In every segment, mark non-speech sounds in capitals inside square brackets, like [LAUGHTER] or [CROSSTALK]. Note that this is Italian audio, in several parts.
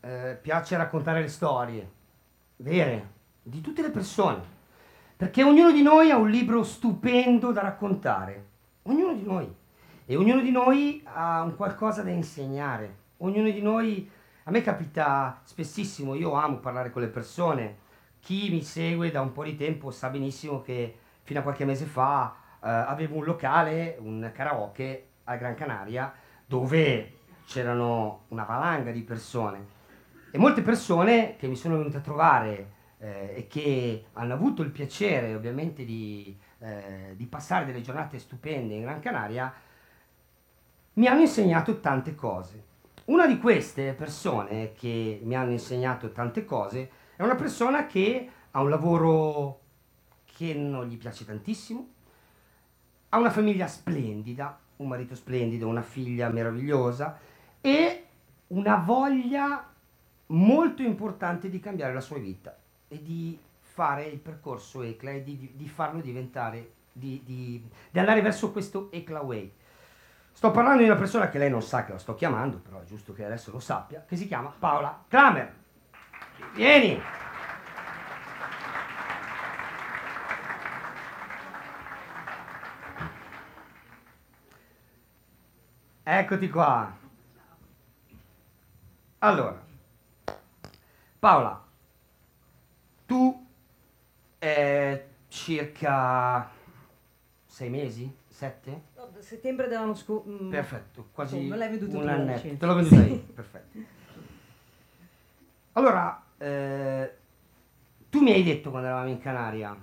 eh, piace raccontare le storie vere di tutte le persone, perché ognuno di noi ha un libro stupendo da raccontare, ognuno di noi, e ognuno di noi ha un qualcosa da insegnare, ognuno di noi, a me capita spessissimo, io amo parlare con le persone, chi mi segue da un po' di tempo sa benissimo che fino a qualche mese fa eh, avevo un locale, un karaoke a Gran Canaria, dove c'erano una valanga di persone e molte persone che mi sono venute a trovare eh, e che hanno avuto il piacere ovviamente di, eh, di passare delle giornate stupende in Gran Canaria, mi hanno insegnato tante cose. Una di queste persone che mi hanno insegnato tante cose è una persona che ha un lavoro che non gli piace tantissimo, ha una famiglia splendida, un marito splendido, una figlia meravigliosa e una voglia molto importante di cambiare la sua vita e di fare il percorso ECLA e di, di farlo diventare, di, di, di, andare verso questo ECLA Way. Sto parlando di una persona che lei non sa che la sto chiamando, però è giusto che adesso lo sappia, che si chiama Paola Kramer. Vieni! Eccoti qua. Allora, Paola, tu è circa sei mesi? Sette? No, settembre dell'anno scorso. Mm, perfetto, quasi me l'hai venduto un annetto. Te l'ho venduta io, perfetto. Allora, eh, tu mi hai detto quando eravamo in Canaria,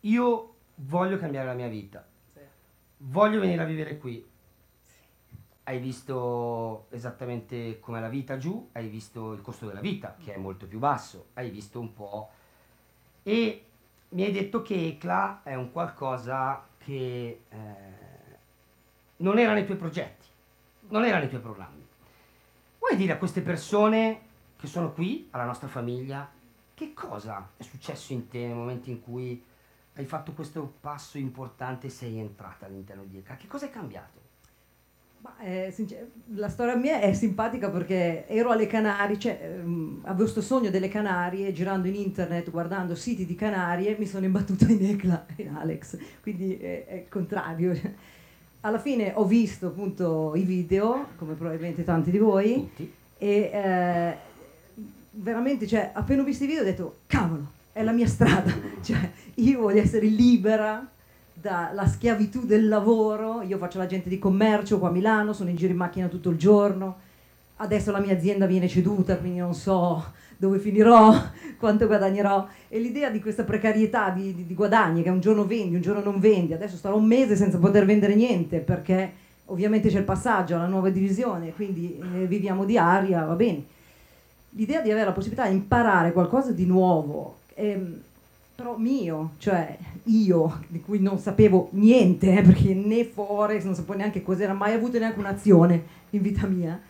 io voglio cambiare la mia vita, Sì. voglio venire a vivere qui. Hai visto esattamente com'è la vita giù, hai visto il costo della vita, che è molto più basso, hai visto un po'. E mi hai detto che ECLA è un qualcosa che eh, non era nei tuoi progetti, non era nei tuoi programmi. Vuoi dire a queste persone che sono qui, alla nostra famiglia, che cosa è successo in te nel momento in cui hai fatto questo passo importante e sei entrata all'interno di ECLA? Che cosa è cambiato? Ma, eh, sincer- la storia mia è simpatica perché ero alle Canarie, cioè, ehm, avevo questo sogno delle Canarie, girando in internet, guardando siti di Canarie, mi sono imbattuta in Ecla, in Alex, quindi è, è il contrario. Alla fine ho visto appunto i video, come probabilmente tanti di voi, Tutti? e eh, veramente, cioè, appena ho visto i video ho detto, cavolo, è la mia strada, [LAUGHS] cioè, io voglio essere libera dalla schiavitù del lavoro, io faccio l'agente di commercio qua a Milano, sono in giro in macchina tutto il giorno, adesso la mia azienda viene ceduta, quindi non so dove finirò, [LAUGHS] quanto guadagnerò, e l'idea di questa precarietà di, di- di guadagni, che un giorno vendi, un giorno non vendi, adesso starò un mese senza poter vendere niente, perché ovviamente c'è il passaggio alla nuova divisione, quindi eh, viviamo di aria, va bene. L'idea di avere la possibilità di imparare qualcosa di nuovo, ehm, però mio, cioè io, di cui non sapevo niente, eh, perché né Forex, non sapevo neanche cos'era, mai avuto neanche un'azione in vita mia.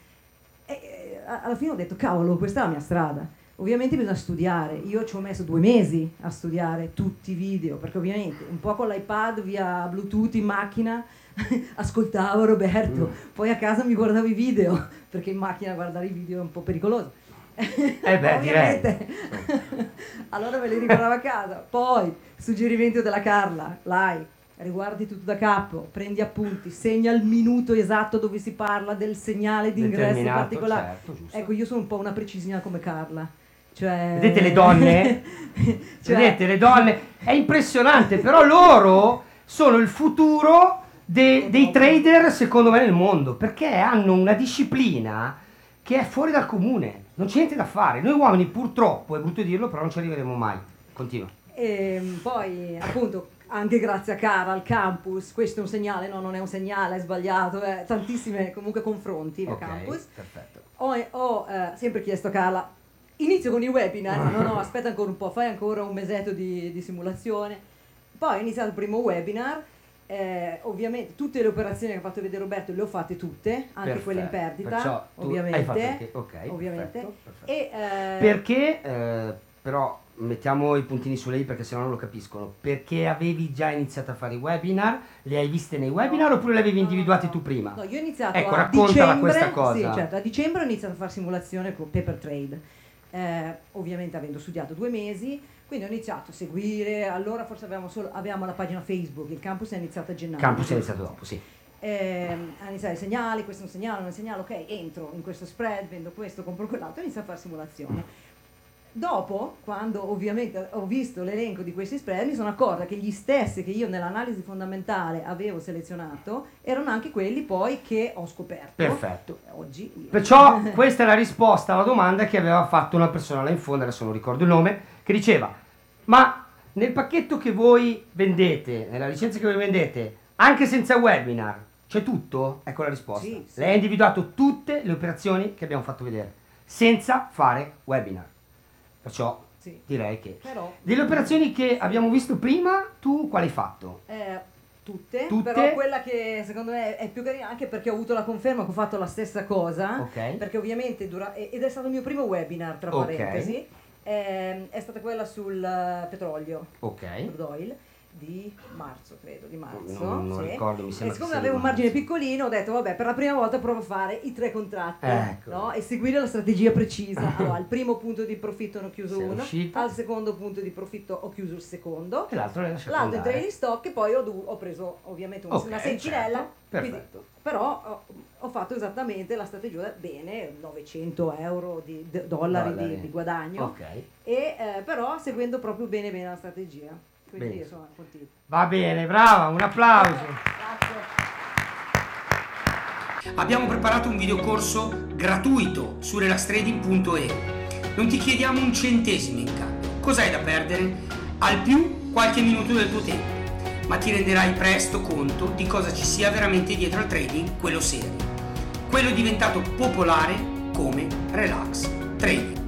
E eh, alla fine ho detto, cavolo, questa è la mia strada. Ovviamente bisogna studiare, io ci ho messo due mesi a studiare tutti i video, perché ovviamente un po' con l'iPad via Bluetooth in macchina [LAUGHS] ascoltavo Roberto, poi a casa mi guardavo i video, [LAUGHS] perché in macchina guardare i video è un po' pericoloso. Eh beh, [LAUGHS] Ovviamente. Allora me li riguardavo a casa. Poi, suggerimento della Carla, like, riguardi tutto da capo, prendi appunti, segna il minuto esatto dove si parla del segnale di ingresso particolare. certo. Ecco, io sono un po' una precisina come Carla. Cioè... Vedete le donne? [LAUGHS] Cioè- Vedete le donne? È impressionante, però loro sono il futuro de- dei trader secondo me nel mondo, perché hanno una disciplina che è fuori dal comune, non c'è niente da fare. Noi uomini purtroppo, è brutto dirlo, però non ci arriveremo mai. Continua. E poi appunto anche grazie a Cara al campus, questo è un segnale, no non è un segnale, è sbagliato, eh, tantissime comunque confronti al Ok, campus. perfetto. Ho, ho, eh, sempre chiesto a Carla, inizio con i webinar, [LAUGHS] no no aspetta ancora un po', fai ancora un mesetto di, di simulazione. Poi ho iniziato il primo webinar, eh, ovviamente tutte le operazioni che ha fatto vedere Roberto le ho fatte tutte, anche Perfetto. quelle in perdita, ovviamente. anche- ok, ovviamente. perfetto, perfetto. E, eh, Perché, eh, però, mettiamo i puntini su lei perché sennò non lo capiscono. Perché avevi già iniziato a fare i webinar? Le hai viste nei webinar oppure le avevi No, no, individuati no. tu prima? No, io ho iniziato Ecco, a raccontala dicembre, questa cosa. Sì, certo, a dicembre ho iniziato a fare simulazione con Paper Trade. Eh, ovviamente avendo studiato due mesi, quindi ho iniziato a seguire, allora forse avevamo, solo, avevamo la pagina Facebook, il campus è iniziato a gennaio. Campus è iniziato dopo, sì. Ehm, a iniziare i segnali, questo è un segnale, non è un segnale, ok, entro in questo spread, vendo questo, compro quell'altro, inizio a fare simulazione. Dopo, quando ovviamente ho visto l'elenco di questi spread, mi sono accorta che gli stessi che io nell'analisi fondamentale avevo selezionato erano anche quelli poi che ho scoperto. Perfetto. Oggi. io- Perciò [LAUGHS] questa è la risposta alla domanda che aveva fatto una persona là in fondo, adesso non ricordo il nome, che diceva, ma nel pacchetto che voi vendete, nella licenza che voi vendete, anche senza webinar, c'è tutto? Ecco la risposta. Sì, sì. Lei ha individuato tutte le operazioni che abbiamo fatto vedere, senza fare webinar. Perciò Sì. direi che... Però Delle operazioni che abbiamo visto prima, tu quale hai fatto? eh, tutte, Tutte? però quella che secondo me è più carina anche perché ho avuto la conferma che ho fatto la stessa cosa. Ok. perché ovviamente dura- ed è stato il mio primo webinar tra Ok. parentesi ehm, è stata quella sul eh, petrolio Ok. crude oil di marzo credo di marzo Non- non sì. ricordo, mi e sembra che siccome avevo un margine piccolino ho detto vabbè per la prima volta provo a fare i tre contratti Ecco. no? e seguire la strategia precisa [LAUGHS] allora al primo punto di profitto ne ho chiuso Sei uno uscita. al secondo punto di profitto ho chiuso il secondo E l'altro l'altro in andare. trading stock e poi ho, du- ho preso ovviamente un- Ok, una sentinella certo, quindi- però ho, ho fatto esattamente la strategia bene 900 euro di d- dollari, Dollari. Di, di guadagno Ok. e eh, però seguendo proprio bene bene la strategia quindi Bene. insomma contento Va bene, brava, un applauso. grazie Abbiamo preparato un videocorso gratuito su relastrading.e. Non ti chiediamo un centesimo in cambio. Cos'hai da perdere? Al più qualche minuto del tuo tempo, ma ti renderai presto conto di cosa ci sia veramente dietro al trading, quello serio. Quello diventato popolare come Relax Trading.